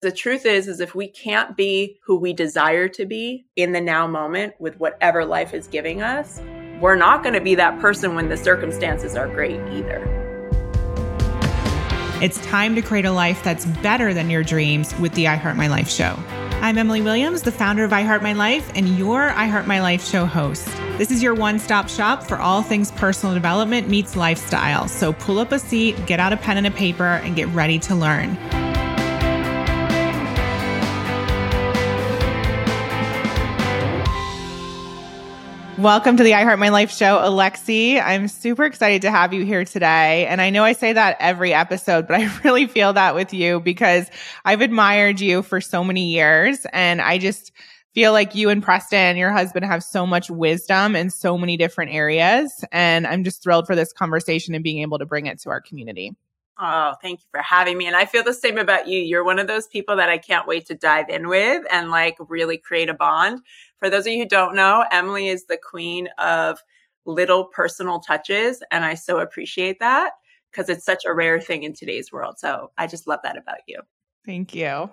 The truth is is if we can't be who we desire to be in the now moment with whatever life is giving us, we're not going to be that person when the circumstances are great either. It's time to create a life that's better than your dreams with the I Heart My Life show. I'm Emily Williams, the founder of I Heart My Life and your I Heart My Life show host. This is your one stop shop for all things personal development meets lifestyle. So pull up a seat, get out a pen and a paper, and get ready to learn. Welcome to the I Heart My Life show, Alexi. I'm super excited to have you here today. And I know I say that every episode, but I really feel that with you because I've admired you for so many years. And I just feel like you and Preston, your husband, have so much wisdom in so many different areas. And I'm just thrilled for this conversation and being able to bring it to our community. Oh, thank you for having me. And I feel the same about you. You're one of those people that I can't wait to dive in with and like really create a bond for those of you who don't know, Emily is the queen of little personal touches. And I so appreciate that because it's such a rare thing in today's world. So I just love that about you. Thank you.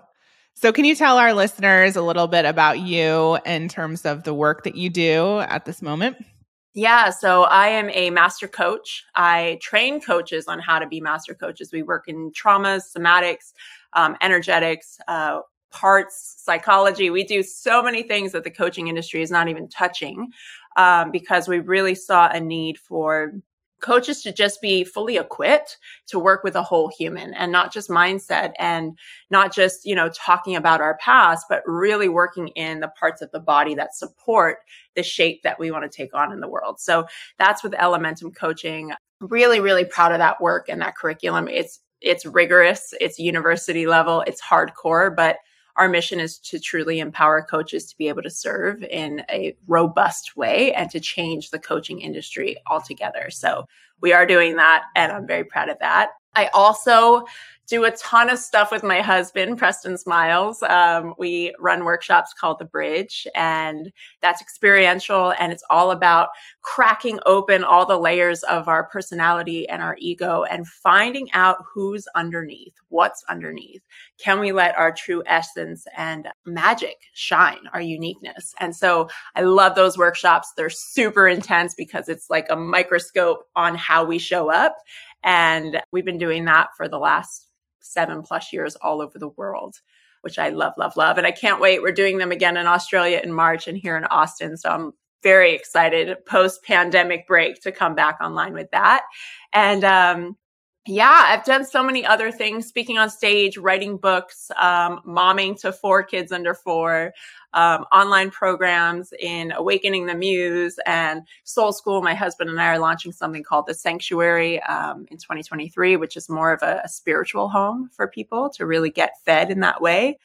So, can you tell our listeners a little bit about you in terms of the work that you do at this moment? Yeah, so I am a master coach. I train coaches on how to be master coaches. We work in traumas, somatics, um, energetics, uh, parts, psychology. We do so many things that the coaching industry is not even touching um, because we really saw a need for coaches to just be fully equipped to work with a whole human and not just mindset and not just you know talking about our past but really working in the parts of the body that support the shape that we want to take on in the world. So that's with elementum coaching. Really really proud of that work and that curriculum. It's it's rigorous it's university level it's hardcore but our mission is to truly empower coaches to be able to serve in a robust way and to change the coaching industry altogether. So we are doing that, and I'm very proud of that. I also do a ton of stuff with my husband, Preston Smiles. Um, we run workshops called The Bridge, and that's experiential. And it's all about cracking open all the layers of our personality and our ego and finding out who's underneath, what's underneath. Can we let our true essence and magic shine, our uniqueness? And so I love those workshops. They're super intense because it's like a microscope on how we show up. And we've been doing that for the last seven plus years all over the world, which I love, love, love. And I can't wait. We're doing them again in Australia in March and here in Austin. So I'm very excited post pandemic break to come back online with that. And um, yeah, I've done so many other things, speaking on stage, writing books, um, momming to four kids under four, um, online programs in Awakening the Muse and Soul School. My husband and I are launching something called The Sanctuary um, in 2023, which is more of a, a spiritual home for people to really get fed in that way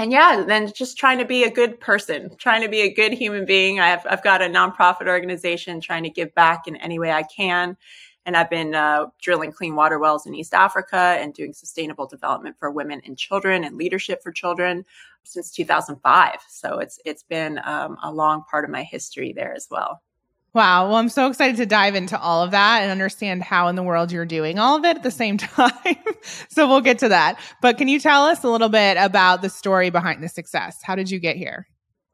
and yeah, then just trying to be a good person, trying to be a good human being. I've, I've got a nonprofit organization trying to give back in any way I can. And I've been uh, drilling clean water wells in East Africa and doing sustainable development for women and children and leadership for children since 2005. So it's it's been um, a long part of my history there as well. Wow. Well, I'm so excited to dive into all of that and understand how in the world you're doing all of it at the same time. so we'll get to that. But can you tell us a little bit about the story behind the success? How did you get here?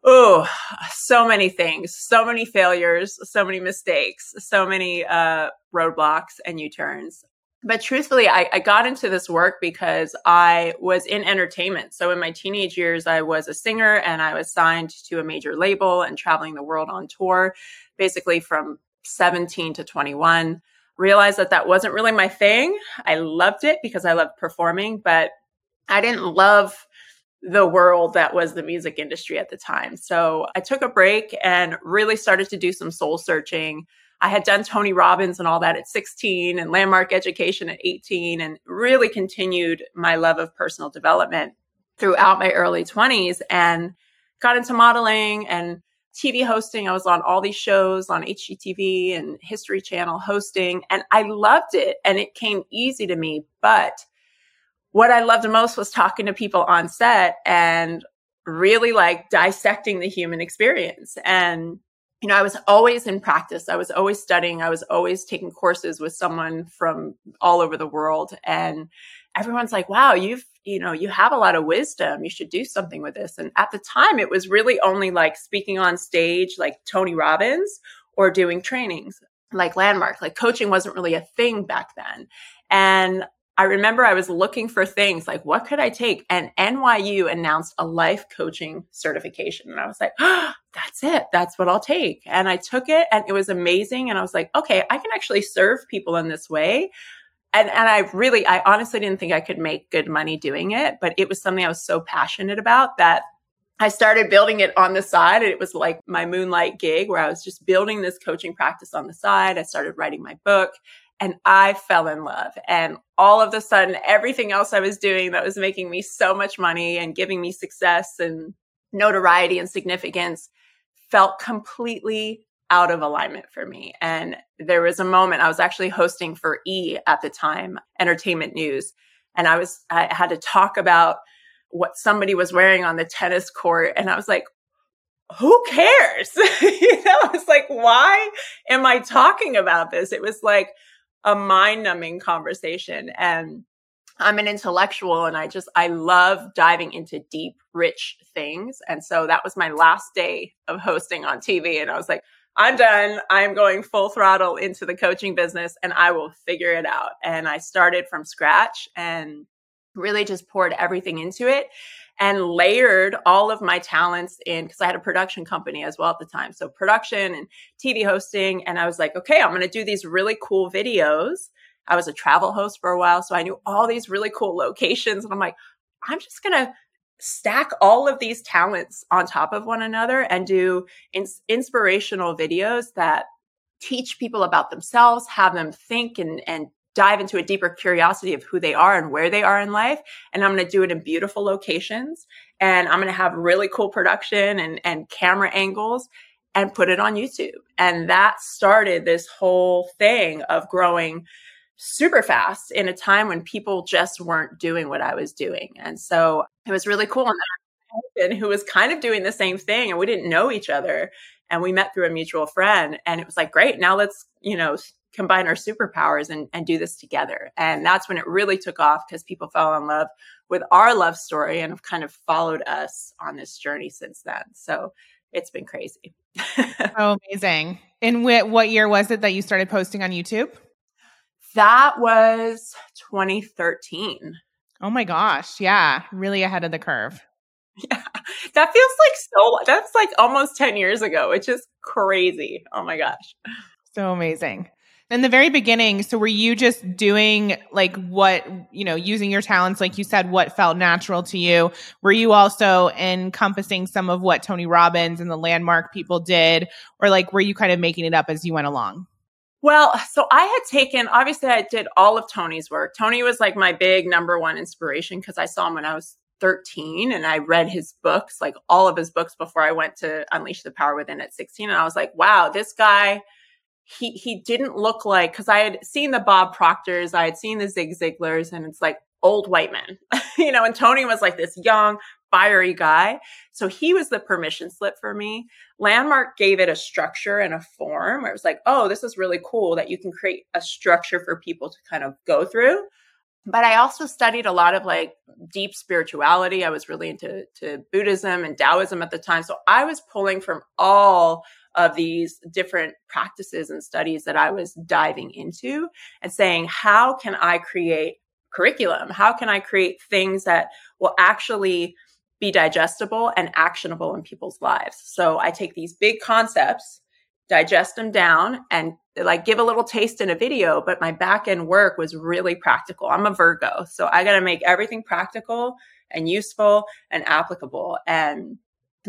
Oh, so many things, so many failures, so many mistakes, so many uh, roadblocks and U turns. But truthfully, I, I, got into this work because I was in entertainment. So in my teenage years, I was a singer and I was signed to a major label and traveling the world on tour, basically from 17 to 21. Realized that that wasn't really my thing. I loved it because I loved performing, but I didn't love the world that was the music industry at the time. So I took a break and really started to do some soul searching. I had done Tony Robbins and all that at 16 and landmark education at 18 and really continued my love of personal development throughout my early 20s and got into modeling and TV hosting. I was on all these shows on HGTV and History Channel hosting and I loved it and it came easy to me, but what I loved most was talking to people on set and really like dissecting the human experience. And, you know, I was always in practice. I was always studying. I was always taking courses with someone from all over the world. And everyone's like, wow, you've, you know, you have a lot of wisdom. You should do something with this. And at the time, it was really only like speaking on stage, like Tony Robbins, or doing trainings like Landmark. Like coaching wasn't really a thing back then. And I remember I was looking for things like, what could I take? And NYU announced a life coaching certification. And I was like, oh, that's it. That's what I'll take. And I took it and it was amazing. And I was like, okay, I can actually serve people in this way. And, and I really, I honestly didn't think I could make good money doing it, but it was something I was so passionate about that I started building it on the side. And it was like my moonlight gig where I was just building this coaching practice on the side. I started writing my book and I fell in love. And all of a sudden, everything else I was doing that was making me so much money and giving me success and notoriety and significance felt completely out of alignment for me. And there was a moment I was actually hosting for E at the time, Entertainment News. And I was, I had to talk about what somebody was wearing on the tennis court. And I was like, who cares? you know, it's like, why am I talking about this? It was like, a mind numbing conversation. And I'm an intellectual and I just, I love diving into deep, rich things. And so that was my last day of hosting on TV. And I was like, I'm done. I'm going full throttle into the coaching business and I will figure it out. And I started from scratch and really just poured everything into it and layered all of my talents in because I had a production company as well at the time. So production and TV hosting. And I was like, okay, I'm going to do these really cool videos. I was a travel host for a while. So I knew all these really cool locations. And I'm like, I'm just going to stack all of these talents on top of one another and do ins- inspirational videos that teach people about themselves, have them think and, and dive into a deeper curiosity of who they are and where they are in life. And I'm going to do it in beautiful locations. And I'm going to have really cool production and, and camera angles and put it on YouTube. And that started this whole thing of growing super fast in a time when people just weren't doing what I was doing. And so it was really cool. And who was kind of doing the same thing and we didn't know each other and we met through a mutual friend and it was like great now let's you know combine our superpowers and, and do this together. And that's when it really took off because people fell in love with our love story and have kind of followed us on this journey since then. So it's been crazy. oh, amazing. And wh- what year was it that you started posting on YouTube? That was 2013. Oh my gosh. Yeah. Really ahead of the curve. Yeah. That feels like so, that's like almost 10 years ago, which is crazy. Oh my gosh. So amazing. In the very beginning, so were you just doing like what, you know, using your talents, like you said, what felt natural to you? Were you also encompassing some of what Tony Robbins and the landmark people did? Or like were you kind of making it up as you went along? Well, so I had taken, obviously, I did all of Tony's work. Tony was like my big number one inspiration because I saw him when I was 13 and I read his books, like all of his books before I went to Unleash the Power Within at 16. And I was like, wow, this guy he he didn't look like because I had seen the Bob Proctors, I had seen the Zig Ziglars, and it's like old white men, you know. And Tony was like this young, fiery guy, so he was the permission slip for me. Landmark gave it a structure and a form where it was like, oh, this is really cool that you can create a structure for people to kind of go through. But I also studied a lot of like deep spirituality. I was really into to Buddhism and Taoism at the time, so I was pulling from all of these different practices and studies that I was diving into and saying, how can I create curriculum? How can I create things that will actually be digestible and actionable in people's lives? So I take these big concepts, digest them down, and like give a little taste in a video, but my back end work was really practical. I'm a Virgo, so I got to make everything practical and useful and applicable. And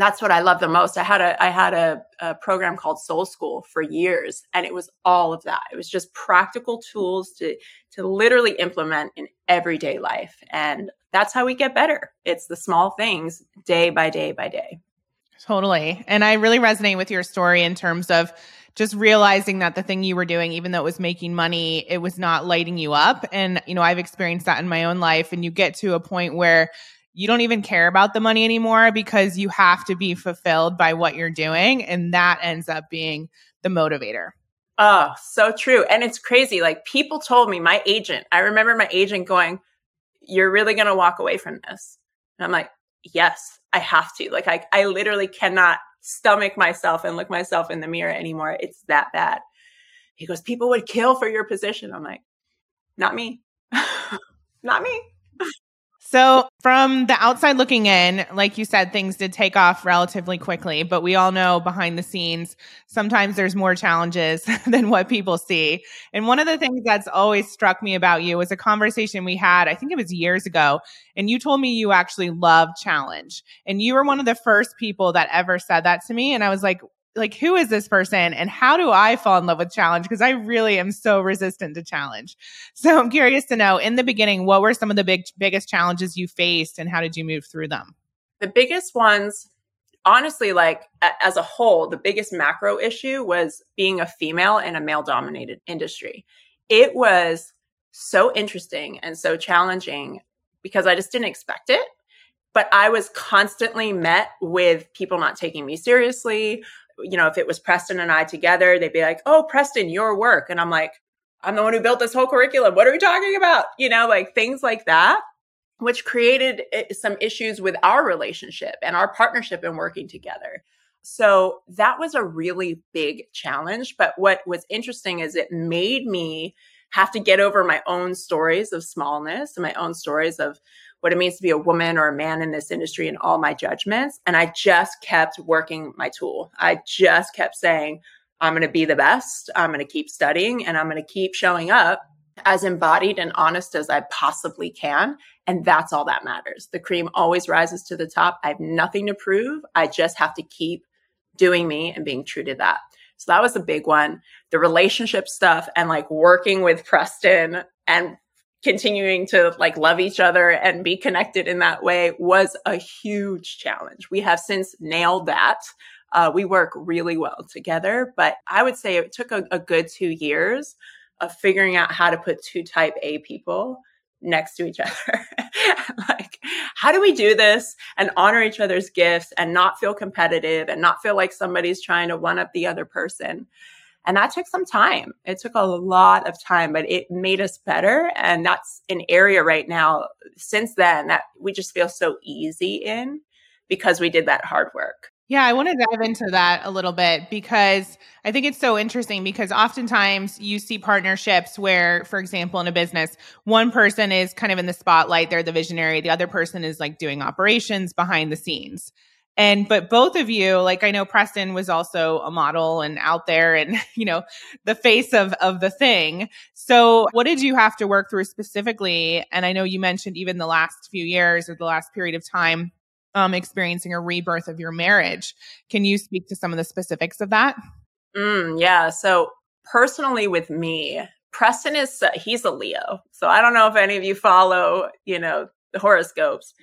that's what I love the most. I had a I had a, a, program called Soul School for years, and it was all of that. It was just practical tools to to literally implement in everyday life, and that's how we get better. It's the small things, day by day by day. Totally, and I really resonate with your story in terms of just realizing that the thing you were doing, even though it was making money, it was not lighting you up. And you know, I've experienced that in my own life, and you get to a point where you don't even care about the money anymore because you have to be fulfilled by what you're doing. And that ends up being the motivator. Oh, so true. And it's crazy. Like people told me, my agent, I remember my agent going, you're really going to walk away from this. And I'm like, yes, I have to. Like, I, I literally cannot stomach myself and look myself in the mirror anymore. It's that bad. He goes, people would kill for your position. I'm like, not me. not me. So, from the outside looking in, like you said, things did take off relatively quickly, but we all know behind the scenes, sometimes there's more challenges than what people see. And one of the things that's always struck me about you was a conversation we had, I think it was years ago, and you told me you actually love challenge. And you were one of the first people that ever said that to me. And I was like, like who is this person and how do I fall in love with challenge because I really am so resistant to challenge. So I'm curious to know in the beginning what were some of the big biggest challenges you faced and how did you move through them? The biggest ones honestly like as a whole the biggest macro issue was being a female in a male dominated industry. It was so interesting and so challenging because I just didn't expect it but I was constantly met with people not taking me seriously, you know, if it was Preston and I together, they'd be like, "Oh, Preston, your work," and I'm like, "I'm the one who built this whole curriculum. What are we talking about?" You know, like things like that, which created eh, some issues with our relationship and our partnership in working together. So that was a really big challenge. But what was interesting is it made me have to get over my own stories of smallness and my own stories of what it means to be a woman or a man in this industry and all my judgments. And I just kept working my tool. I just kept saying, I'm going to be the best. I'm going to keep studying and I'm going to keep showing up as embodied and honest as I possibly can. And that's all that matters. The cream always rises to the top. I have nothing to prove. I just have to keep doing me and being true to that. So that was a big one. The relationship stuff and like working with Preston and continuing to like love each other and be connected in that way was a huge challenge. We have since nailed that. Uh, we work really well together, but I would say it took a, a good two years of figuring out how to put two type A people next to each other. like, how do we do this and honor each other's gifts and not feel competitive and not feel like somebody's trying to one up the other person? And that took some time. It took a lot of time, but it made us better. And that's an area right now since then that we just feel so easy in because we did that hard work. Yeah, I want to dive into that a little bit because I think it's so interesting because oftentimes you see partnerships where, for example, in a business, one person is kind of in the spotlight, they're the visionary, the other person is like doing operations behind the scenes. And but both of you, like I know Preston was also a model and out there and you know the face of of the thing. So what did you have to work through specifically? And I know you mentioned even the last few years or the last period of time um, experiencing a rebirth of your marriage. Can you speak to some of the specifics of that? Mm, yeah. So personally, with me, Preston is he's a Leo. So I don't know if any of you follow, you know, the horoscopes.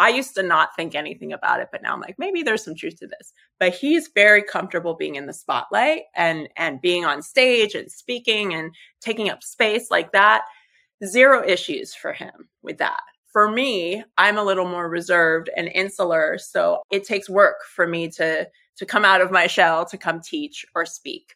I used to not think anything about it, but now I'm like, maybe there's some truth to this. But he's very comfortable being in the spotlight and and being on stage and speaking and taking up space like that. Zero issues for him with that. For me, I'm a little more reserved and insular, so it takes work for me to to come out of my shell to come teach or speak.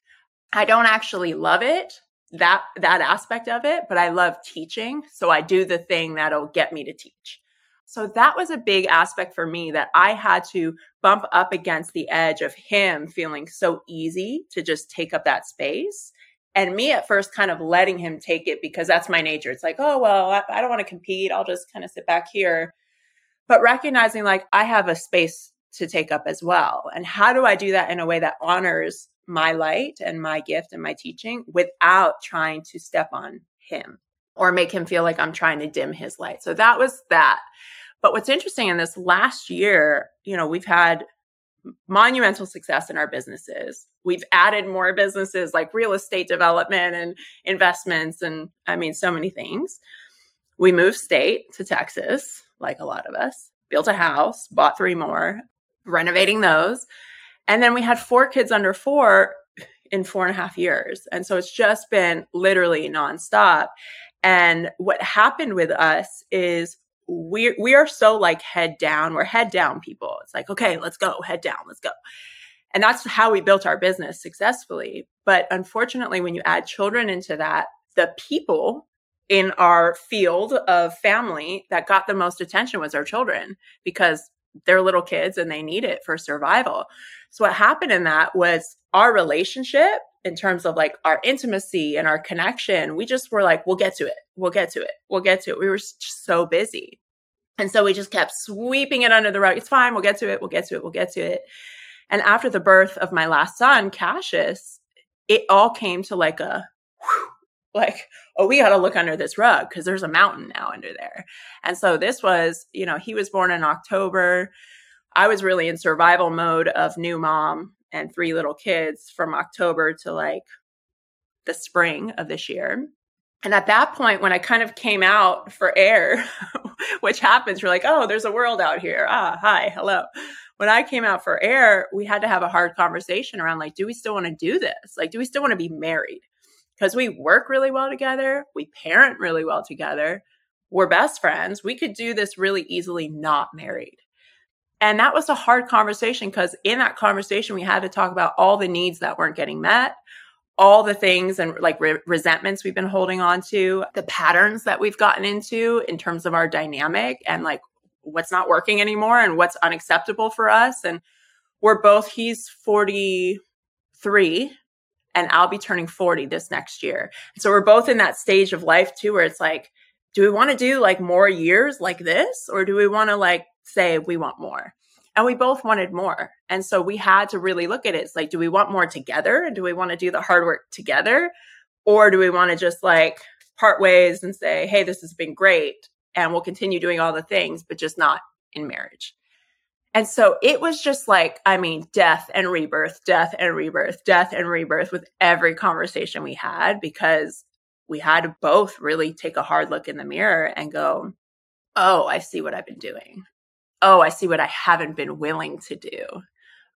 I don't actually love it, that that aspect of it, but I love teaching, so I do the thing that'll get me to teach. So that was a big aspect for me that I had to bump up against the edge of him feeling so easy to just take up that space. And me at first kind of letting him take it because that's my nature. It's like, oh, well, I, I don't want to compete. I'll just kind of sit back here. But recognizing like I have a space to take up as well. And how do I do that in a way that honors my light and my gift and my teaching without trying to step on him or make him feel like I'm trying to dim his light? So that was that. But what's interesting in this last year, you know, we've had monumental success in our businesses. We've added more businesses like real estate development and investments, and I mean, so many things. We moved state to Texas, like a lot of us, built a house, bought three more, renovating those. And then we had four kids under four in four and a half years. And so it's just been literally nonstop. And what happened with us is we we are so like head down. We're head down people. It's like, okay, let's go, head down, let's go. And that's how we built our business successfully. But unfortunately, when you add children into that, the people in our field of family that got the most attention was our children because they're little kids and they need it for survival. So what happened in that was our relationship in terms of like our intimacy and our connection, we just were like, we'll get to it. We'll get to it. We'll get to it. We were so busy. And so we just kept sweeping it under the rug. It's fine. We'll get to it. We'll get to it. We'll get to it. And after the birth of my last son, Cassius, it all came to like a like, oh, we got to look under this rug because there's a mountain now under there. And so this was, you know, he was born in October. I was really in survival mode of new mom and three little kids from October to like the spring of this year. And at that point, when I kind of came out for air, which happens, you're like, oh, there's a world out here. Ah, hi, hello. When I came out for air, we had to have a hard conversation around like, do we still want to do this? Like, do we still want to be married? Because we work really well together, we parent really well together, we're best friends. We could do this really easily not married. And that was a hard conversation because in that conversation, we had to talk about all the needs that weren't getting met, all the things and like re- resentments we've been holding on to, the patterns that we've gotten into in terms of our dynamic and like what's not working anymore and what's unacceptable for us. And we're both, he's 43 and I'll be turning 40 this next year. So we're both in that stage of life too, where it's like, do we want to do like more years like this? Or do we want to like say we want more? And we both wanted more. And so we had to really look at it. It's like, do we want more together? And do we want to do the hard work together? Or do we want to just like part ways and say, hey, this has been great. And we'll continue doing all the things, but just not in marriage. And so it was just like, I mean, death and rebirth, death and rebirth, death and rebirth with every conversation we had because we had to both really take a hard look in the mirror and go, oh, I see what I've been doing. Oh, I see what I haven't been willing to do.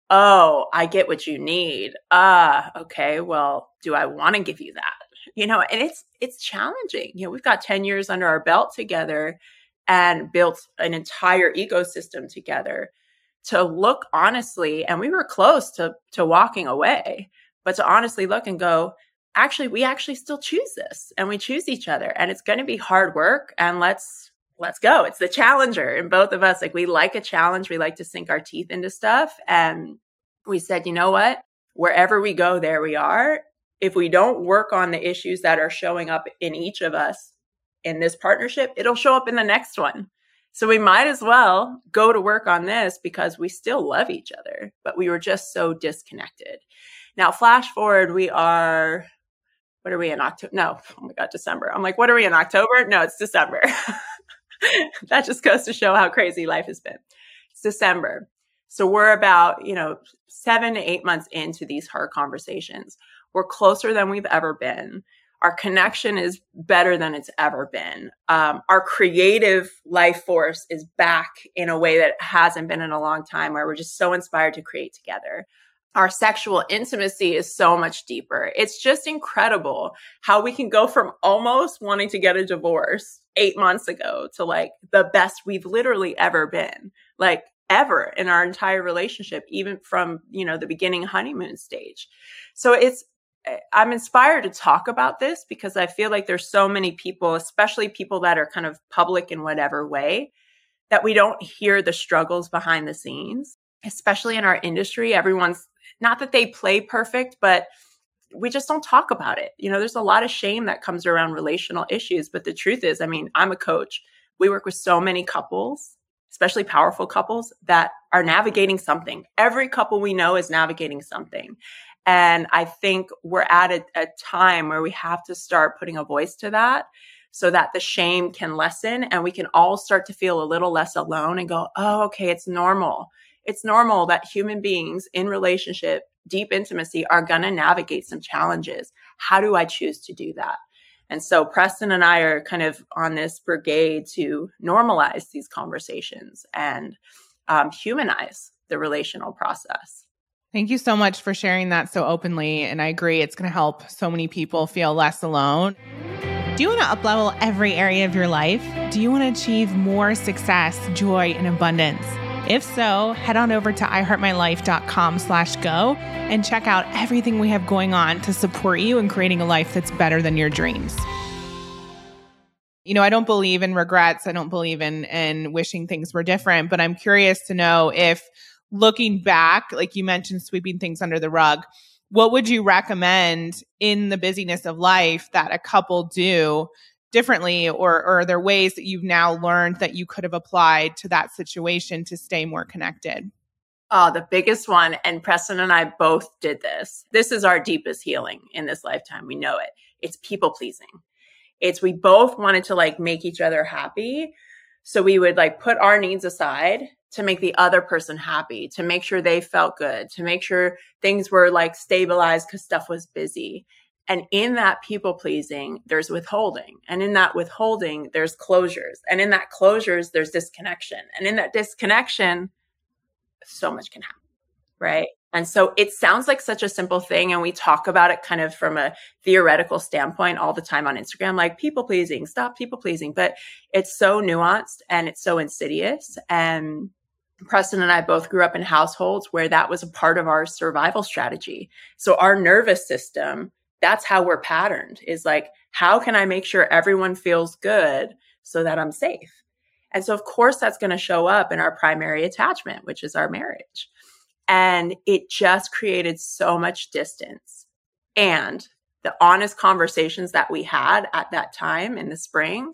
Oh, I get what you need. Ah, okay. Well, do I want to give you that? You know, and it's it's challenging. You know, we've got 10 years under our belt together and built an entire ecosystem together to look honestly and we were close to to walking away but to honestly look and go actually we actually still choose this and we choose each other and it's going to be hard work and let's let's go. It's the challenger in both of us like we like a challenge we like to sink our teeth into stuff and we said you know what? Wherever we go there we are. If we don't work on the issues that are showing up in each of us in this partnership it'll show up in the next one so we might as well go to work on this because we still love each other, but we were just so disconnected. Now, flash forward, we are, what are we in October? No, oh my God, December. I'm like, what are we in October? No, it's December. that just goes to show how crazy life has been. It's December. So we're about, you know, seven to eight months into these hard conversations. We're closer than we've ever been. Our connection is better than it's ever been. Um, our creative life force is back in a way that hasn't been in a long time, where we're just so inspired to create together. Our sexual intimacy is so much deeper. It's just incredible how we can go from almost wanting to get a divorce eight months ago to like the best we've literally ever been. Like, ever in our entire relationship even from you know the beginning honeymoon stage so it's I'm inspired to talk about this because I feel like there's so many people, especially people that are kind of public in whatever way, that we don't hear the struggles behind the scenes, especially in our industry. Everyone's not that they play perfect, but we just don't talk about it. You know, there's a lot of shame that comes around relational issues, but the truth is, I mean, I'm a coach. We work with so many couples, especially powerful couples that are navigating something. Every couple we know is navigating something. And I think we're at a, a time where we have to start putting a voice to that so that the shame can lessen and we can all start to feel a little less alone and go, oh, okay, it's normal. It's normal that human beings in relationship, deep intimacy, are going to navigate some challenges. How do I choose to do that? And so Preston and I are kind of on this brigade to normalize these conversations and um, humanize the relational process. Thank you so much for sharing that so openly. And I agree, it's going to help so many people feel less alone. Do you want to uplevel every area of your life? Do you want to achieve more success, joy, and abundance? If so, head on over to iheartmylife.com slash go and check out everything we have going on to support you in creating a life that's better than your dreams. you know, I don't believe in regrets. I don't believe in in wishing things were different, but I'm curious to know if looking back, like you mentioned sweeping things under the rug, what would you recommend in the busyness of life that a couple do differently or, or are there ways that you've now learned that you could have applied to that situation to stay more connected Oh, the biggest one. And Preston and I both did this. This is our deepest healing in this lifetime. We know it. It's people pleasing. It's we both wanted to like make each other happy. So we would like put our needs aside to make the other person happy, to make sure they felt good, to make sure things were like stabilized because stuff was busy. And in that people pleasing, there's withholding. And in that withholding, there's closures. And in that closures, there's disconnection. And in that disconnection, so much can happen. Right. And so it sounds like such a simple thing. And we talk about it kind of from a theoretical standpoint all the time on Instagram, like people pleasing, stop people pleasing. But it's so nuanced and it's so insidious. And Preston and I both grew up in households where that was a part of our survival strategy. So our nervous system, that's how we're patterned is like, how can I make sure everyone feels good so that I'm safe? And so, of course, that's going to show up in our primary attachment, which is our marriage. And it just created so much distance. And the honest conversations that we had at that time in the spring,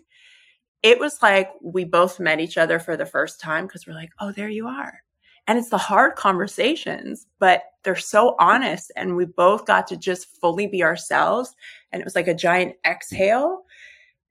it was like we both met each other for the first time because we're like, oh, there you are. And it's the hard conversations, but they're so honest. And we both got to just fully be ourselves. And it was like a giant exhale.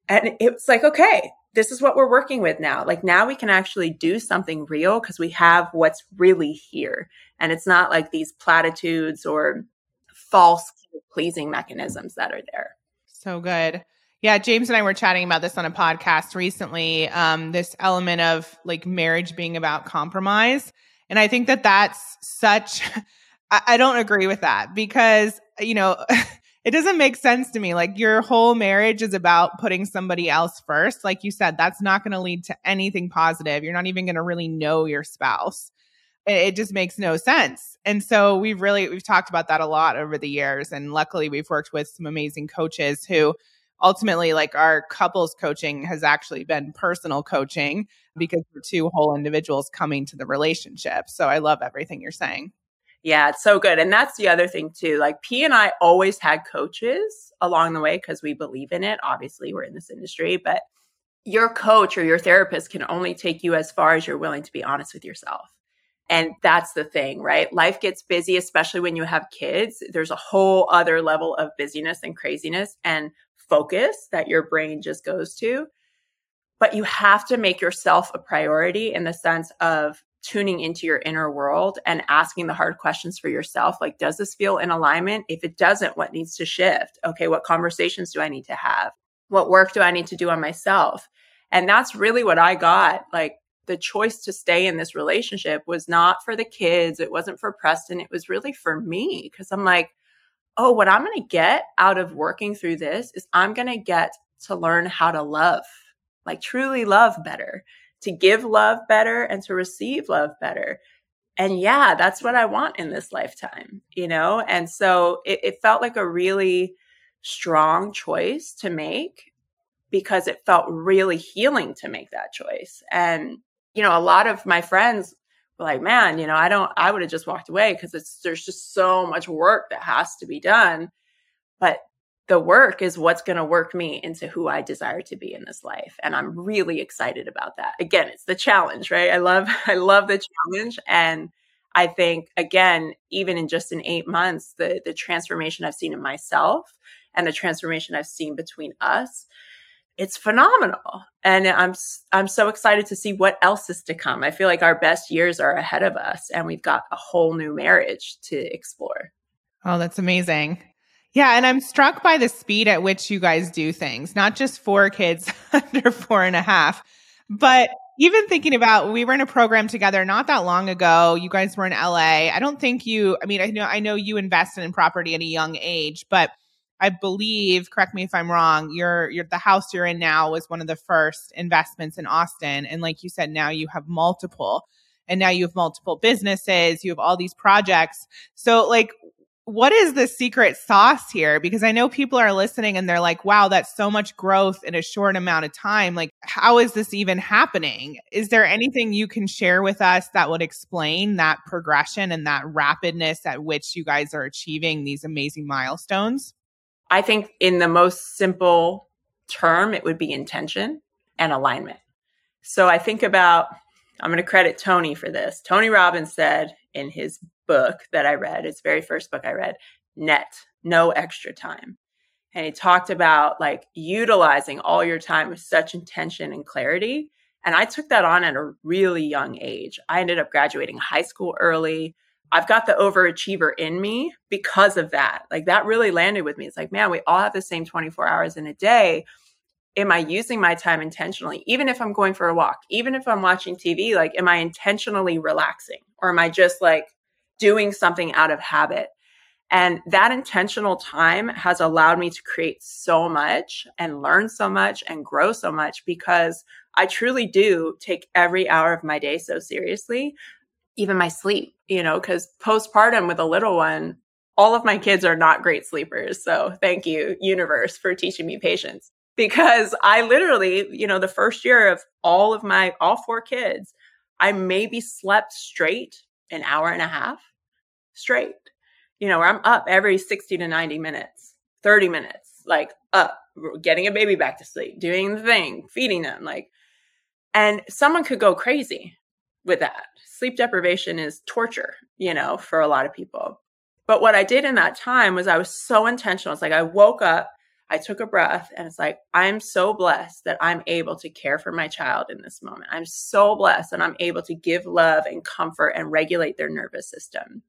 And it was like, okay, this is what we're working with now. Like now we can actually do something real because we have what's really here. And it's not like these platitudes or false pleasing mechanisms that are there. So good. Yeah, James and I were chatting about this on a podcast recently. Um, this element of like marriage being about compromise. And I think that that's such, I, I don't agree with that because, you know, it doesn't make sense to me. Like your whole marriage is about putting somebody else first. Like you said, that's not going to lead to anything positive. You're not even going to really know your spouse. It, it just makes no sense. And so we've really we've talked about that a lot over the years and luckily we've worked with some amazing coaches who ultimately like our couples coaching has actually been personal coaching because we're two whole individuals coming to the relationship. So I love everything you're saying. Yeah, it's so good. And that's the other thing too. Like P and I always had coaches along the way because we believe in it. Obviously, we're in this industry, but your coach or your therapist can only take you as far as you're willing to be honest with yourself. And that's the thing, right? Life gets busy, especially when you have kids. There's a whole other level of busyness and craziness and focus that your brain just goes to. But you have to make yourself a priority in the sense of tuning into your inner world and asking the hard questions for yourself like does this feel in alignment? If it doesn't what needs to shift? Okay what conversations do i need to have? What work do i need to do on myself? And that's really what i got like the choice to stay in this relationship was not for the kids it wasn't for preston it was really for me because i'm like oh what i'm going to get out of working through this is i'm going to get to learn how to love like truly love better to give love better and to receive love better. And yeah, that's what I want in this lifetime, you know? And so it, it felt like a really strong choice to make because it felt really healing to make that choice. And, you know, a lot of my friends like, man, you know, I don't, I would have just walked away because it's, there's just so much work that has to be done. But the work is what's going to work me into who I desire to be in this life. And I'm really excited about that. Again, it's the challenge, right? I love, I love the challenge. And I think again, even in just in eight months, the, the transformation I've seen in myself and the transformation I've seen between us, it's phenomenal. And I'm, I'm so excited to see what else is to come. I feel like our best years are ahead of us and we've got a whole new marriage to explore. Oh, that's amazing. Yeah, and I'm struck by the speed at which you guys do things, not just for kids under four and a half, but even thinking about we were in a program together not that long ago. You guys were in LA. I don't think you, I mean, I know I know you invested in property at a young age, but I believe, correct me if I'm wrong, your your the house you're in now was one of the first investments in Austin. And like you said, now you have multiple and now you have multiple businesses, you have all these projects. So like what is the secret sauce here? Because I know people are listening and they're like, wow, that's so much growth in a short amount of time. Like, how is this even happening? Is there anything you can share with us that would explain that progression and that rapidness at which you guys are achieving these amazing milestones? I think, in the most simple term, it would be intention and alignment. So I think about, I'm going to credit Tony for this. Tony Robbins said in his book that I read, his very first book I read, Net, No Extra Time. And he talked about like utilizing all your time with such intention and clarity. And I took that on at a really young age. I ended up graduating high school early. I've got the overachiever in me because of that. Like that really landed with me. It's like, man, we all have the same 24 hours in a day. Am I using my time intentionally? Even if I'm going for a walk, even if I'm watching TV, like, am I intentionally relaxing? Or am I just like doing something out of habit. And that intentional time has allowed me to create so much and learn so much and grow so much because I truly do take every hour of my day so seriously, even my sleep, you know, because postpartum with a little one, all of my kids are not great sleepers. So thank you, universe, for teaching me patience because I literally, you know, the first year of all of my, all four kids, I maybe slept straight an hour and a half straight. You know, where I'm up every 60 to 90 minutes, 30 minutes, like up, getting a baby back to sleep, doing the thing, feeding them, like, and someone could go crazy with that. Sleep deprivation is torture, you know, for a lot of people. But what I did in that time was I was so intentional. It's like I woke up, I took a breath, and it's like, I'm so blessed that I'm able to care for my child in this moment. I'm so blessed that I'm able to give love and comfort and regulate their nervous system.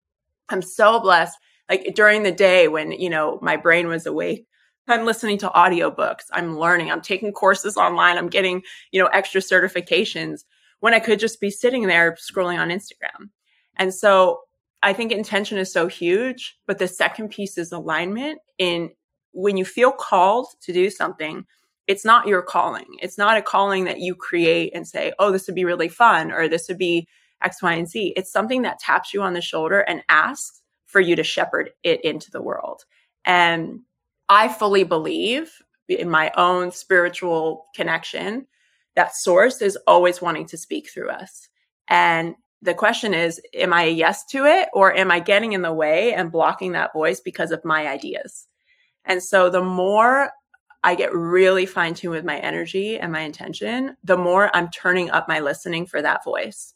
I'm so blessed. Like during the day when, you know, my brain was awake, I'm listening to audiobooks. I'm learning. I'm taking courses online. I'm getting, you know, extra certifications when I could just be sitting there scrolling on Instagram. And so I think intention is so huge, but the second piece is alignment in when you feel called to do something, it's not your calling. It's not a calling that you create and say, "Oh, this would be really fun," or "This would be X, Y, and Z. It's something that taps you on the shoulder and asks for you to shepherd it into the world. And I fully believe in my own spiritual connection that source is always wanting to speak through us. And the question is, am I a yes to it or am I getting in the way and blocking that voice because of my ideas? And so the more I get really fine tuned with my energy and my intention, the more I'm turning up my listening for that voice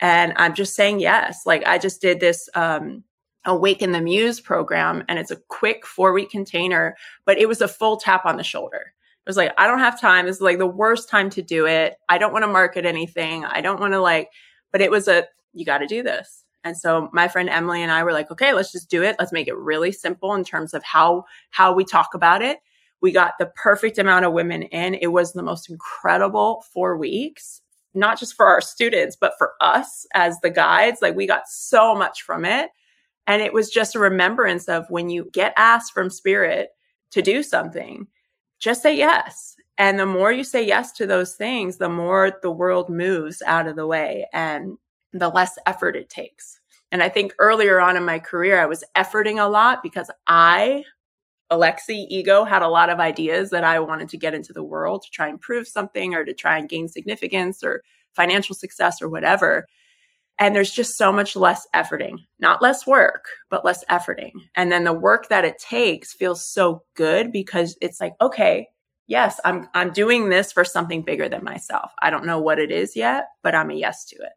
and I'm just saying yes. Like I just did this um, Awaken the Muse program, and it's a quick four week container, but it was a full tap on the shoulder. Was like, I don't have time. This is like the worst time to do it. I don't want to market anything. I don't want to like, but it was a, you got to do this. And so my friend Emily and I were like, okay, let's just do it. Let's make it really simple in terms of how, how we talk about it. We got the perfect amount of women in. It was the most incredible four weeks not just for our students, but for us as the guides. Like we got so much from it. And it was just a remembrance of when you get asked from spirit to do something, just say yes. And the more you say yes to those things, the more the world moves out of the way and the less effort it takes. And I think earlier on in my career, I was efforting a lot because I Alexi ego had a lot of ideas that I wanted to get into the world to try and prove something or to try and gain significance or financial success or whatever. And there's just so much less efforting, not less work, but less efforting. And then the work that it takes feels so good because it's like, okay, yes, I'm I'm doing this for something bigger than myself. I don't know what it is yet, but I'm a yes to it.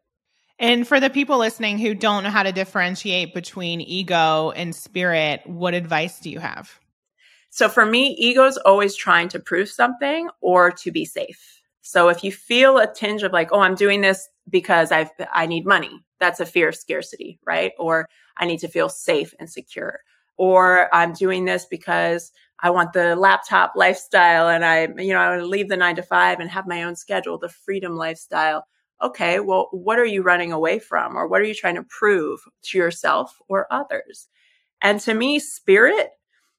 And for the people listening who don't know how to differentiate between ego and spirit, what advice do you have? So for me, ego is always trying to prove something or to be safe. So if you feel a tinge of like, oh, I'm doing this because I I need money, that's a fear of scarcity, right? Or I need to feel safe and secure. Or I'm doing this because I want the laptop lifestyle and I, you know, I want to leave the nine to five and have my own schedule, the freedom lifestyle. Okay, well, what are you running away from? Or what are you trying to prove to yourself or others? And to me, spirit,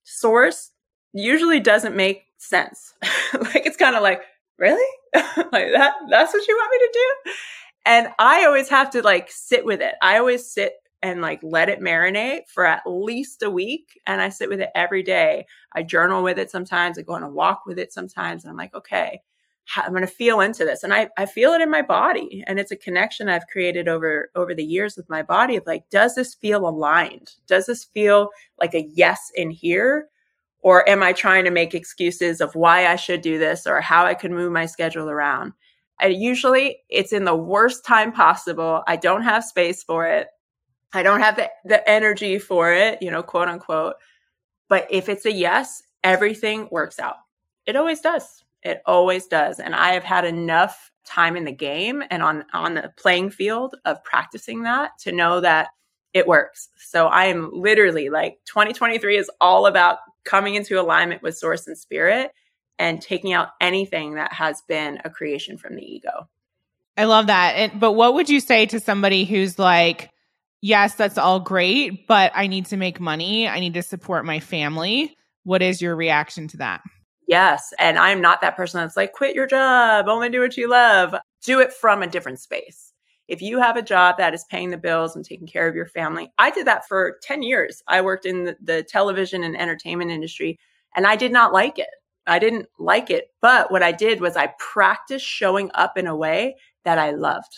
source, usually doesn't make sense. like it's kind of like, really? like that that's what you want me to do? And I always have to like sit with it. I always sit and like let it marinate for at least a week. And I sit with it every day. I journal with it sometimes. I go on a walk with it sometimes. And I'm like, okay, I'm going to feel into this. And I, I feel it in my body. And it's a connection I've created over, over the years with my body of like, does this feel aligned? Does this feel like a yes in here? Or am I trying to make excuses of why I should do this or how I could move my schedule around? And usually it's in the worst time possible. I don't have space for it. I don't have the, the energy for it, you know, quote unquote. But if it's a yes, everything works out. It always does. It always does. And I have had enough time in the game and on on the playing field of practicing that to know that it works. So I am literally like 2023 is all about coming into alignment with source and spirit and taking out anything that has been a creation from the ego. I love that. And, but what would you say to somebody who's like, yes, that's all great, but I need to make money. I need to support my family. What is your reaction to that? Yes. And I'm not that person that's like, quit your job, only do what you love. Do it from a different space. If you have a job that is paying the bills and taking care of your family, I did that for 10 years. I worked in the, the television and entertainment industry and I did not like it. I didn't like it. But what I did was I practiced showing up in a way that I loved.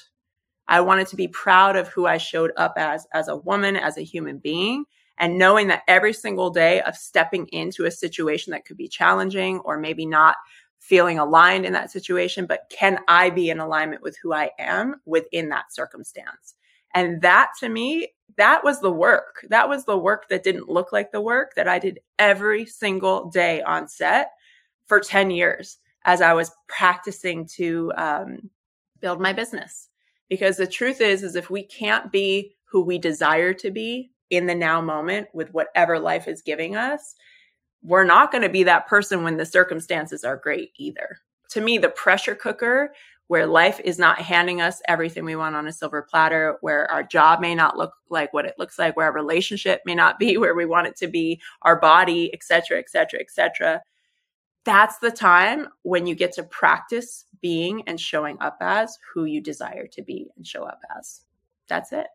I wanted to be proud of who I showed up as, as a woman, as a human being, and knowing that every single day of stepping into a situation that could be challenging or maybe not feeling aligned in that situation, but can I be in alignment with who I am within that circumstance? And that to me, that was the work. That was the work that didn't look like the work that I did every single day on set for 10 years as I was practicing to um, build my business. Because the truth is, is if we can't be who we desire to be in the now moment with whatever life is giving us, we're not going to be that person when the circumstances are great either. To me, the pressure cooker where life is not handing us everything we want on a silver platter, where our job may not look like what it looks like, where our relationship may not be where we want it to be, our body, et cetera, et cetera, et cetera that's the time when you get to practice being and showing up as who you desire to be and show up as. That's it.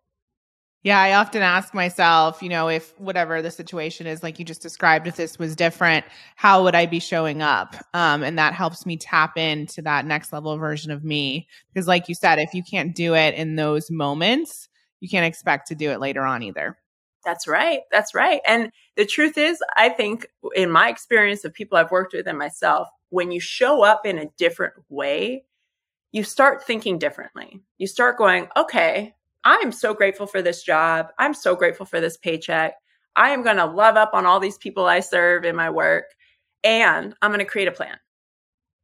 Yeah, I often ask myself, you know, if whatever the situation is, like you just described, if this was different, how would I be showing up? Um, and that helps me tap into that next level version of me. Because, like you said, if you can't do it in those moments, you can't expect to do it later on either. That's right. That's right. And the truth is, I think in my experience of people I've worked with and myself, when you show up in a different way, you start thinking differently. You start going, okay, I'm so grateful for this job. I'm so grateful for this paycheck. I am going to love up on all these people I serve in my work. And I'm going to create a plan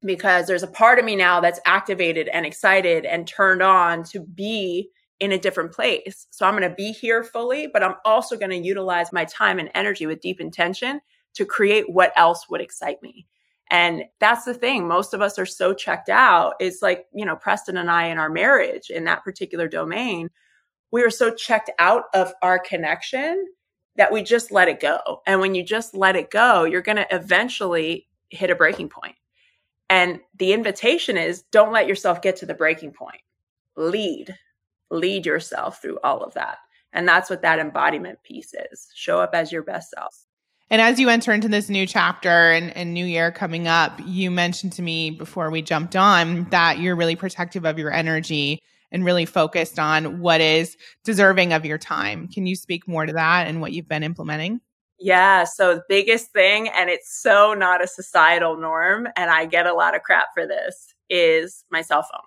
because there's a part of me now that's activated and excited and turned on to be in a different place. So I'm going to be here fully, but I'm also going to utilize my time and energy with deep intention to create what else would excite me. And that's the thing. Most of us are so checked out. It's like, you know, Preston and I in our marriage in that particular domain, we were so checked out of our connection that we just let it go. And when you just let it go, you're going to eventually hit a breaking point. And the invitation is don't let yourself get to the breaking point. Lead, lead yourself through all of that. And that's what that embodiment piece is. Show up as your best self. And as you enter into this new chapter and, and, new year coming up, you mentioned to me before we jumped on that you're really protective of your energy and really focused on what is deserving of your time. Can you speak more to that and what you've been implementing? Yeah. So the biggest thing, and it's so not a societal norm, and I get a lot of crap for this, is my cell phone.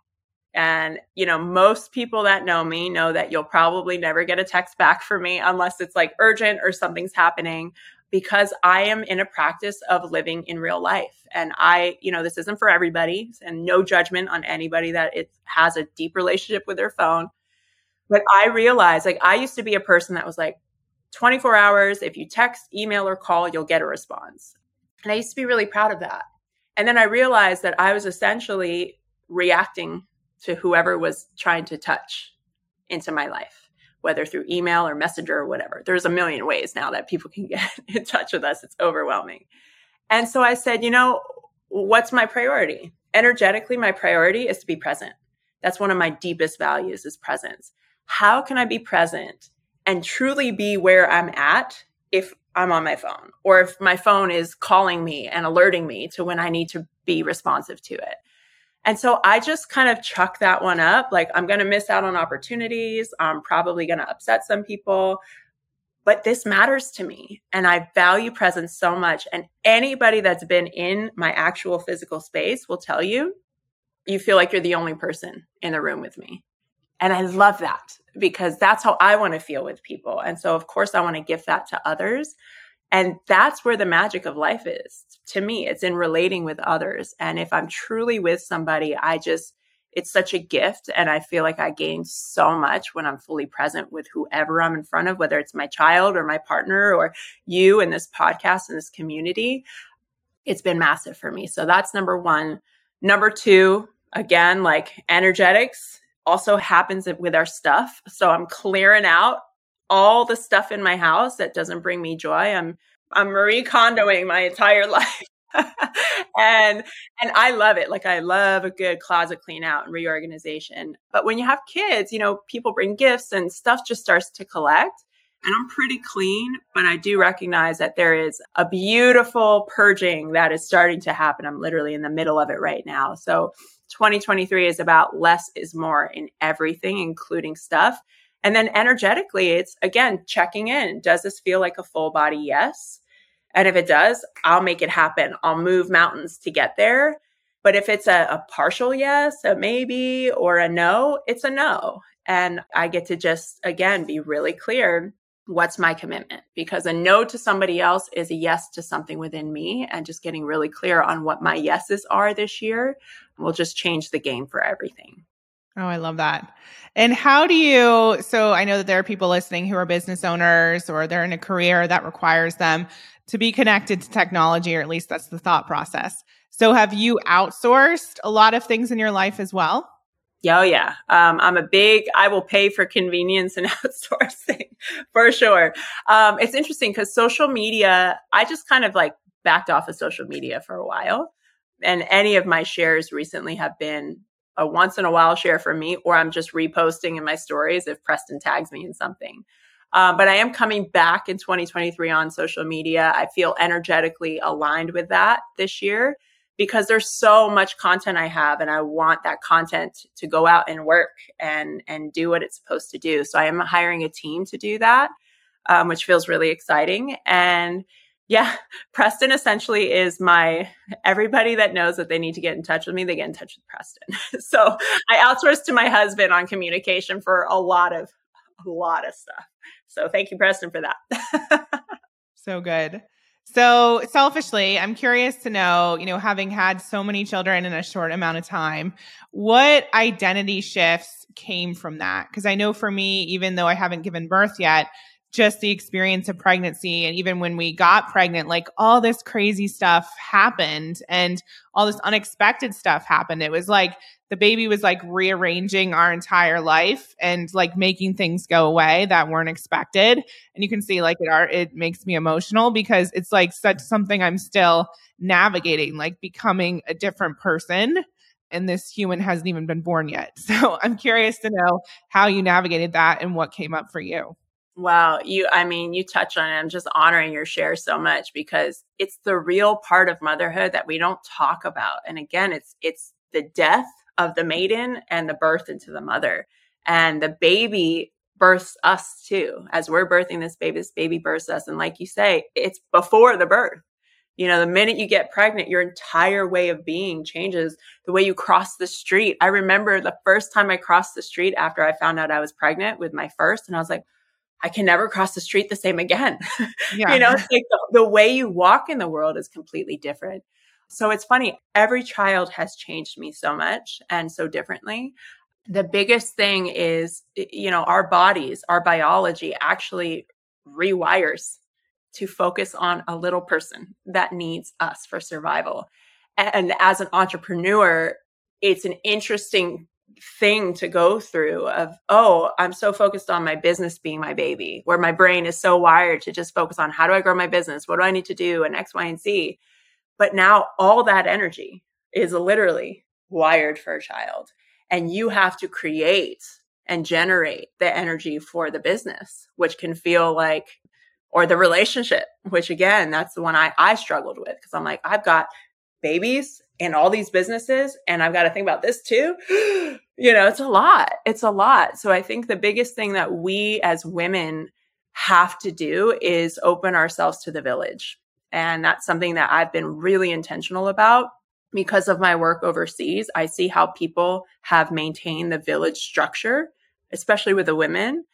And, you know, most people that know me know that you'll probably never get a text back from me unless it's like urgent or something's happening because I am in a practice of living in real life. And I, you know, this isn't for everybody and no judgment on anybody that it has a deep relationship with their phone. But I realized like I used to be a person that was like 24 hours, if you text, email, or call, you'll get a response. And I used to be really proud of that. And then I realized that I was essentially reacting to whoever was trying to touch into my life, whether through email or messenger or whatever. There's a million ways now that people can get in touch with us. It's overwhelming. And so I said, you know, what's my priority? Energetically, my priority is to be present. That's one of my deepest values is presence. How can I be present and truly be where I'm at if I'm on my phone or if my phone is calling me and alerting me to when I need to be responsive to it. And so I just kind of chuck that one up. Like, I'm going to miss out on opportunities. I'm probably going to upset some people, but this matters to me. And I value presence so much. And anybody that's been in my actual physical space will tell you, you feel like you're the only person in the room with me. And I love that because that's how I want to feel with people. And so, of course, I want to give that to others. And that's where the magic of life is to me. It's in relating with others. And if I'm truly with somebody, I just, it's such a gift. And I feel like I gain so much when I'm fully present with whoever I'm in front of, whether it's my child or my partner or you in this podcast and this community. It's been massive for me. So that's number one. Number two, again, like energetics also happens with our stuff. So I'm clearing out all the stuff in my house that doesn't bring me joy. I'm I'm Marie Kondoing my entire life. and and I love it. Like I love a good closet clean out and reorganization. But when you have kids, you know, people bring gifts and stuff just starts to collect. And I'm pretty clean, but I do recognize that there is a beautiful purging that is starting to happen. I'm literally in the middle of it right now. So 2023 is about less is more in everything, including stuff. And then energetically, it's again checking in. Does this feel like a full body yes? And if it does, I'll make it happen. I'll move mountains to get there. But if it's a, a partial yes, a maybe, or a no, it's a no. And I get to just, again, be really clear what's my commitment? Because a no to somebody else is a yes to something within me. And just getting really clear on what my yeses are this year will just change the game for everything. Oh, I love that. And how do you? So I know that there are people listening who are business owners or they're in a career that requires them to be connected to technology, or at least that's the thought process. So have you outsourced a lot of things in your life as well? Oh yeah, um, I'm a big. I will pay for convenience and outsourcing for sure. Um, it's interesting because social media. I just kind of like backed off of social media for a while, and any of my shares recently have been a once in a while share for me, or I'm just reposting in my stories if Preston tags me in something. Um, but I am coming back in 2023 on social media. I feel energetically aligned with that this year because there's so much content I have and I want that content to go out and work and and do what it's supposed to do. So I am hiring a team to do that, um, which feels really exciting. And yeah, Preston essentially is my everybody that knows that they need to get in touch with me, they get in touch with Preston. so I outsource to my husband on communication for a lot of a lot of stuff. So thank you, Preston, for that. so good. So, selfishly, I'm curious to know, you know, having had so many children in a short amount of time, what identity shifts came from that? Because I know for me, even though I haven't given birth yet, just the experience of pregnancy. And even when we got pregnant like all this crazy stuff happened and all this unexpected stuff happened. It was like the baby was like rearranging our entire life and like making things go away that weren't expected. And you can see like it art it makes me emotional because it's like such something i'm still navigating like becoming a different person. And this human hasn't even been born yet. So i'm curious to know how you navigated that and what came up for you Wow, you I mean, you touch on it. I'm just honoring your share so much because it's the real part of motherhood that we don't talk about. And again, it's it's the death of the maiden and the birth into the mother. And the baby births us too. As we're birthing this baby, this baby births us. And like you say, it's before the birth. You know, the minute you get pregnant, your entire way of being changes. The way you cross the street. I remember the first time I crossed the street after I found out I was pregnant with my first, and I was like, I can never cross the street the same again. Yeah. you know, it's like the, the way you walk in the world is completely different. So it's funny, every child has changed me so much and so differently. The biggest thing is, you know, our bodies, our biology actually rewires to focus on a little person that needs us for survival. And as an entrepreneur, it's an interesting thing to go through of oh i'm so focused on my business being my baby where my brain is so wired to just focus on how do i grow my business? What do i need to do? And x y and z. But now all that energy is literally wired for a child and you have to create and generate the energy for the business, which can feel like, or the relationship, which again, that's the one I, I struggled with because I'm like, I've got babies and all these businesses and I've got to think about this too. You know, it's a lot. It's a lot. So I think the biggest thing that we as women have to do is open ourselves to the village. And that's something that I've been really intentional about because of my work overseas. I see how people have maintained the village structure especially with the women.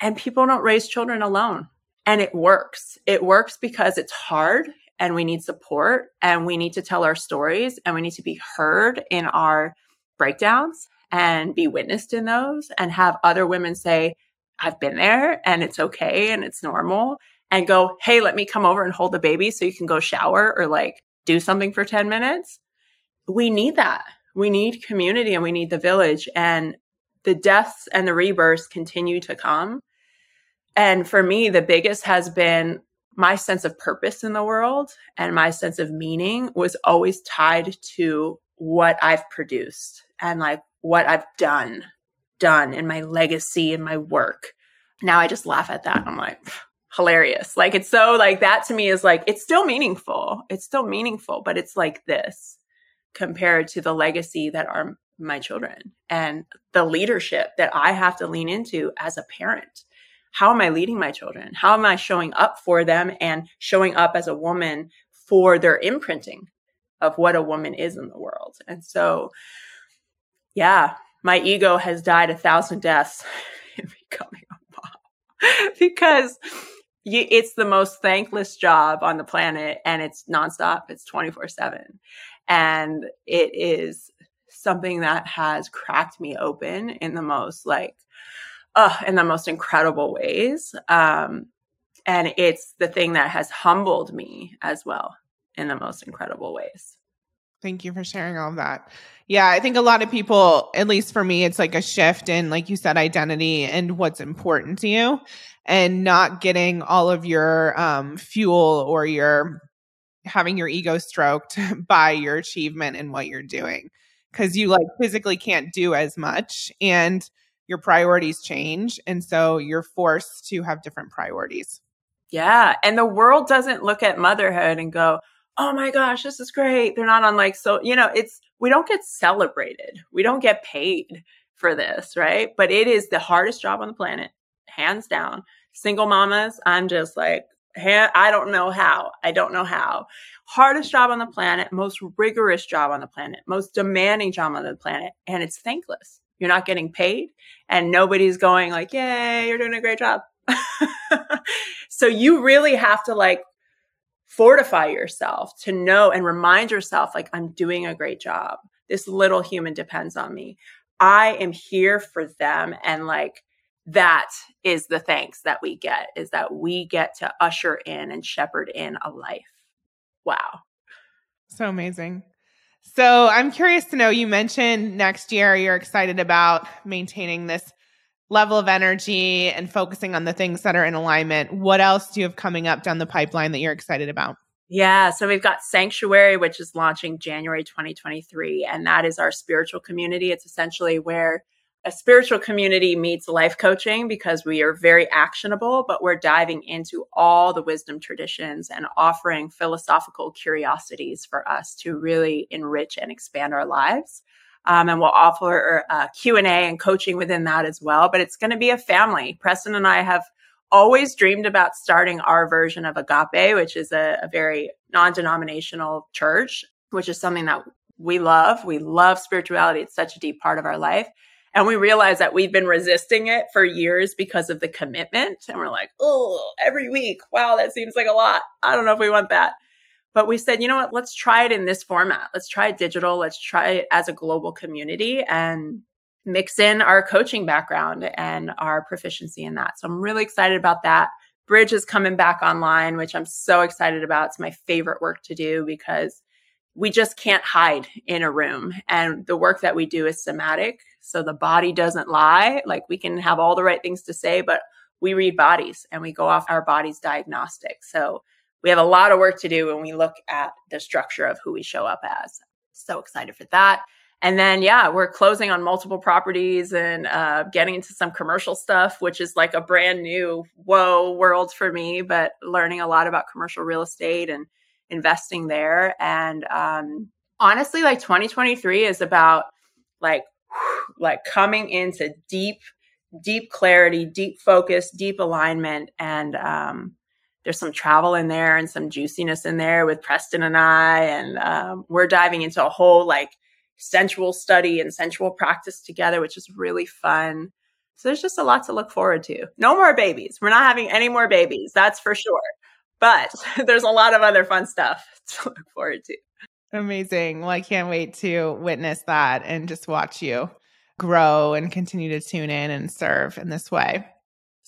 And people don't raise children alone. And it works. It works because it's hard and we need support and we need to tell our stories and we need to be heard in our breakdowns and be witnessed in those and have other women say, I've been there and it's okay and it's normal and go, Hey, let me come over and hold the baby so you can go shower or like do something for 10 minutes. We need that. We need community and we need the village. And the deaths and the rebirths continue to come. And for me, the biggest has been my sense of purpose in the world and my sense of meaning was always tied to what I've produced and like what I've done, done in my legacy and my work. Now I just laugh at that. I'm like, hilarious. Like it's so like that to me is like, it's still meaningful. It's still meaningful, but it's like this compared to the legacy that are my children and the leadership that I have to lean into as a parent. How am I leading my children? How am I showing up for them and showing up as a woman for their imprinting of what a woman is in the world? And so, yeah, my ego has died a thousand deaths in becoming a mom because it's the most thankless job on the planet and it's nonstop. It's 24 seven. And it is something that has cracked me open in the most like uh in the most incredible ways um and it's the thing that has humbled me as well in the most incredible ways Thank you for sharing all of that. Yeah, I think a lot of people, at least for me, it's like a shift in, like you said, identity and what's important to you and not getting all of your um, fuel or your having your ego stroked by your achievement and what you're doing because you like physically can't do as much and your priorities change. And so you're forced to have different priorities. Yeah. And the world doesn't look at motherhood and go, oh my gosh, this is great. They're not on like, so, you know, it's, we don't get celebrated. We don't get paid for this, right? But it is the hardest job on the planet, hands down. Single mamas, I'm just like, I don't know how. I don't know how hardest job on the planet, most rigorous job on the planet, most demanding job on the planet, and it's thankless. You're not getting paid, and nobody's going like, "Yay, you're doing a great job." so you really have to like fortify yourself to know and remind yourself like I'm doing a great job. This little human depends on me. I am here for them and like that is the thanks that we get is that we get to usher in and shepherd in a life wow. So amazing. So I'm curious to know you mentioned next year you're excited about maintaining this level of energy and focusing on the things that are in alignment. What else do you have coming up down the pipeline that you're excited about? Yeah, so we've got Sanctuary, which is launching January 2023, and that is our spiritual community. It's essentially where a spiritual community meets life coaching because we are very actionable, but we're diving into all the wisdom traditions and offering philosophical curiosities for us to really enrich and expand our lives. Um, and we'll offer uh, Q&A and coaching within that as well. But it's going to be a family. Preston and I have always dreamed about starting our version of Agape, which is a, a very non-denominational church, which is something that we love. We love spirituality. It's such a deep part of our life. And we realize that we've been resisting it for years because of the commitment. And we're like, oh, every week. Wow, that seems like a lot. I don't know if we want that. But we said, you know what? Let's try it in this format. Let's try it digital. Let's try it as a global community and mix in our coaching background and our proficiency in that. So I'm really excited about that. Bridge is coming back online, which I'm so excited about. It's my favorite work to do because we just can't hide in a room. And the work that we do is somatic. So the body doesn't lie. Like we can have all the right things to say, but we read bodies and we go off our body's diagnostic. So we have a lot of work to do when we look at the structure of who we show up as. So excited for that. and then, yeah, we're closing on multiple properties and uh, getting into some commercial stuff, which is like a brand new whoa world for me, but learning a lot about commercial real estate and investing there. And um, honestly, like 2023 is about like, like coming into deep, deep clarity, deep focus, deep alignment. And um, there's some travel in there and some juiciness in there with Preston and I. And um, we're diving into a whole like, sensual study and sensual practice together, which is really fun. So there's just a lot to look forward to. No more babies. We're not having any more babies, that's for sure. But there's a lot of other fun stuff to look forward to. Amazing. Well, I can't wait to witness that and just watch you grow and continue to tune in and serve in this way.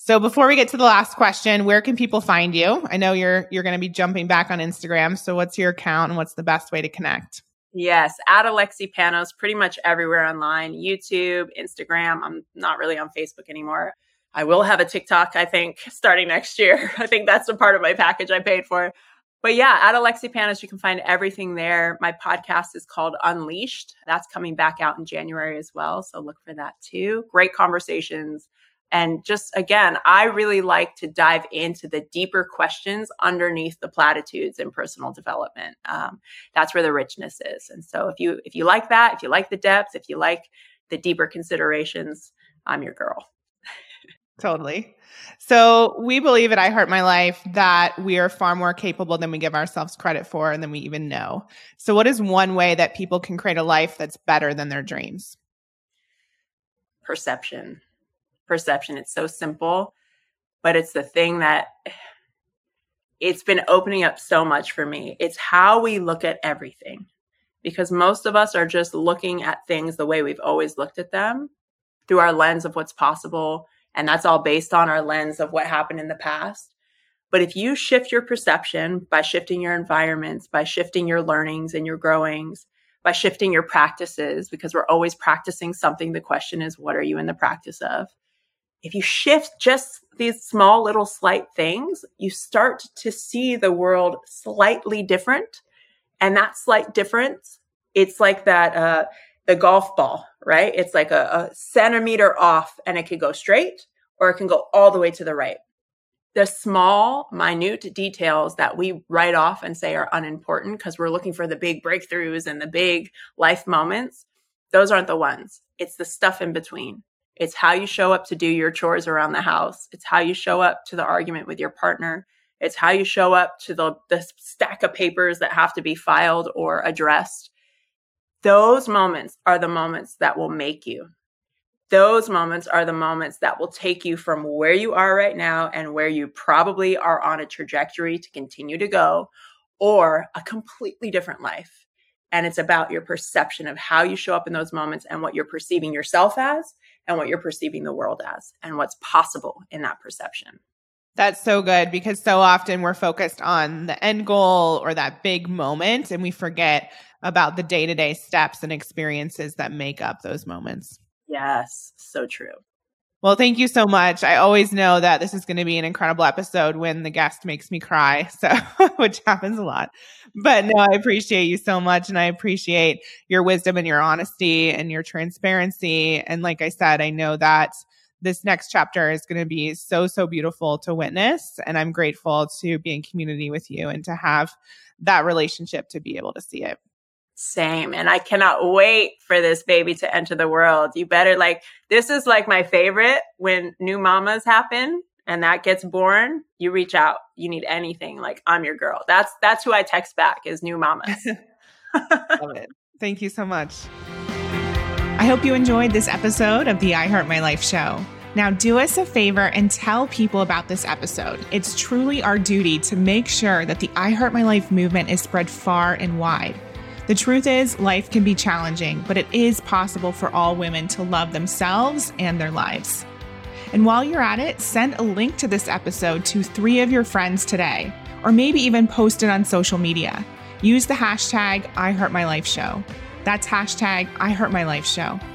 So before we get to the last question, where can people find you? I know you're you're going to be jumping back on Instagram, so what's your account and what's the best way to connect? Yes, at Alexi Panos, pretty much everywhere online YouTube, Instagram. I'm not really on Facebook anymore. I will have a TikTok, I think, starting next year. I think that's a part of my package I paid for. But yeah, at Alexi Panos, you can find everything there. My podcast is called Unleashed. That's coming back out in January as well. So look for that too. Great conversations and just again, I really like to dive into the deeper questions underneath the platitudes in personal development. Um, that's where the richness is. And so if you if you like that, if you like the depth, if you like the deeper considerations, I'm your girl. totally. So we believe at I Heart My Life that we are far more capable than we give ourselves credit for and than we even know. So what is one way that people can create a life that's better than their dreams? Perception perception. It's so simple, but it's the thing that it's been opening up so much for me. It's how we look at everything because most of us are just looking at things the way we've always looked at them through our lens of what's possible. And that's all based on our lens of what happened in the past. But if you shift your perception by shifting your environments, by shifting your learnings and your growings, by shifting your practices, because we're always practicing something, the question is, what are you in the practice of? If you shift just these small little slight things, you start to see the world slightly different. And that slight difference, it's like that, uh, the golf ball, right? It's like a, a centimeter off and it can go straight or it can go all the way to the right. The small, minute details that we write off and say are unimportant because we're looking for the big breakthroughs and the big life moments, those aren't the ones. It's the stuff in between. It's how you show up to do your chores around the house. It's how you show up to the argument with your partner. It's how you show up to the, the stack of papers that have to be filed or addressed. Those moments are the moments that will make you. Those moments are the moments that will take you from where you are right now and where you probably are on a trajectory to continue to go or a completely different life. And it's about your perception of how you show up in those moments and what you're perceiving yourself as and what you're perceiving the world as and what's possible in that perception. That's so good because so often we're focused on the end goal or that big moment and we forget about the day to day steps and experiences that make up those moments. Yes, so true. Well, thank you so much. I always know that this is going to be an incredible episode when the guest makes me cry, so which happens a lot. But no, I appreciate you so much and I appreciate your wisdom and your honesty and your transparency and like I said, I know that this next chapter is going to be so so beautiful to witness and I'm grateful to be in community with you and to have that relationship to be able to see it. Same. And I cannot wait for this baby to enter the world. You better like, this is like my favorite when new mamas happen and that gets born. You reach out. You need anything. Like, I'm your girl. That's, that's who I text back is new mamas. Love it. Thank you so much. I hope you enjoyed this episode of the I Heart My Life show. Now, do us a favor and tell people about this episode. It's truly our duty to make sure that the I Heart My Life movement is spread far and wide. The truth is, life can be challenging, but it is possible for all women to love themselves and their lives. And while you're at it, send a link to this episode to three of your friends today, or maybe even post it on social media. Use the hashtag IHeartMyLifeShow. That's hashtag IHeartMyLifeShow.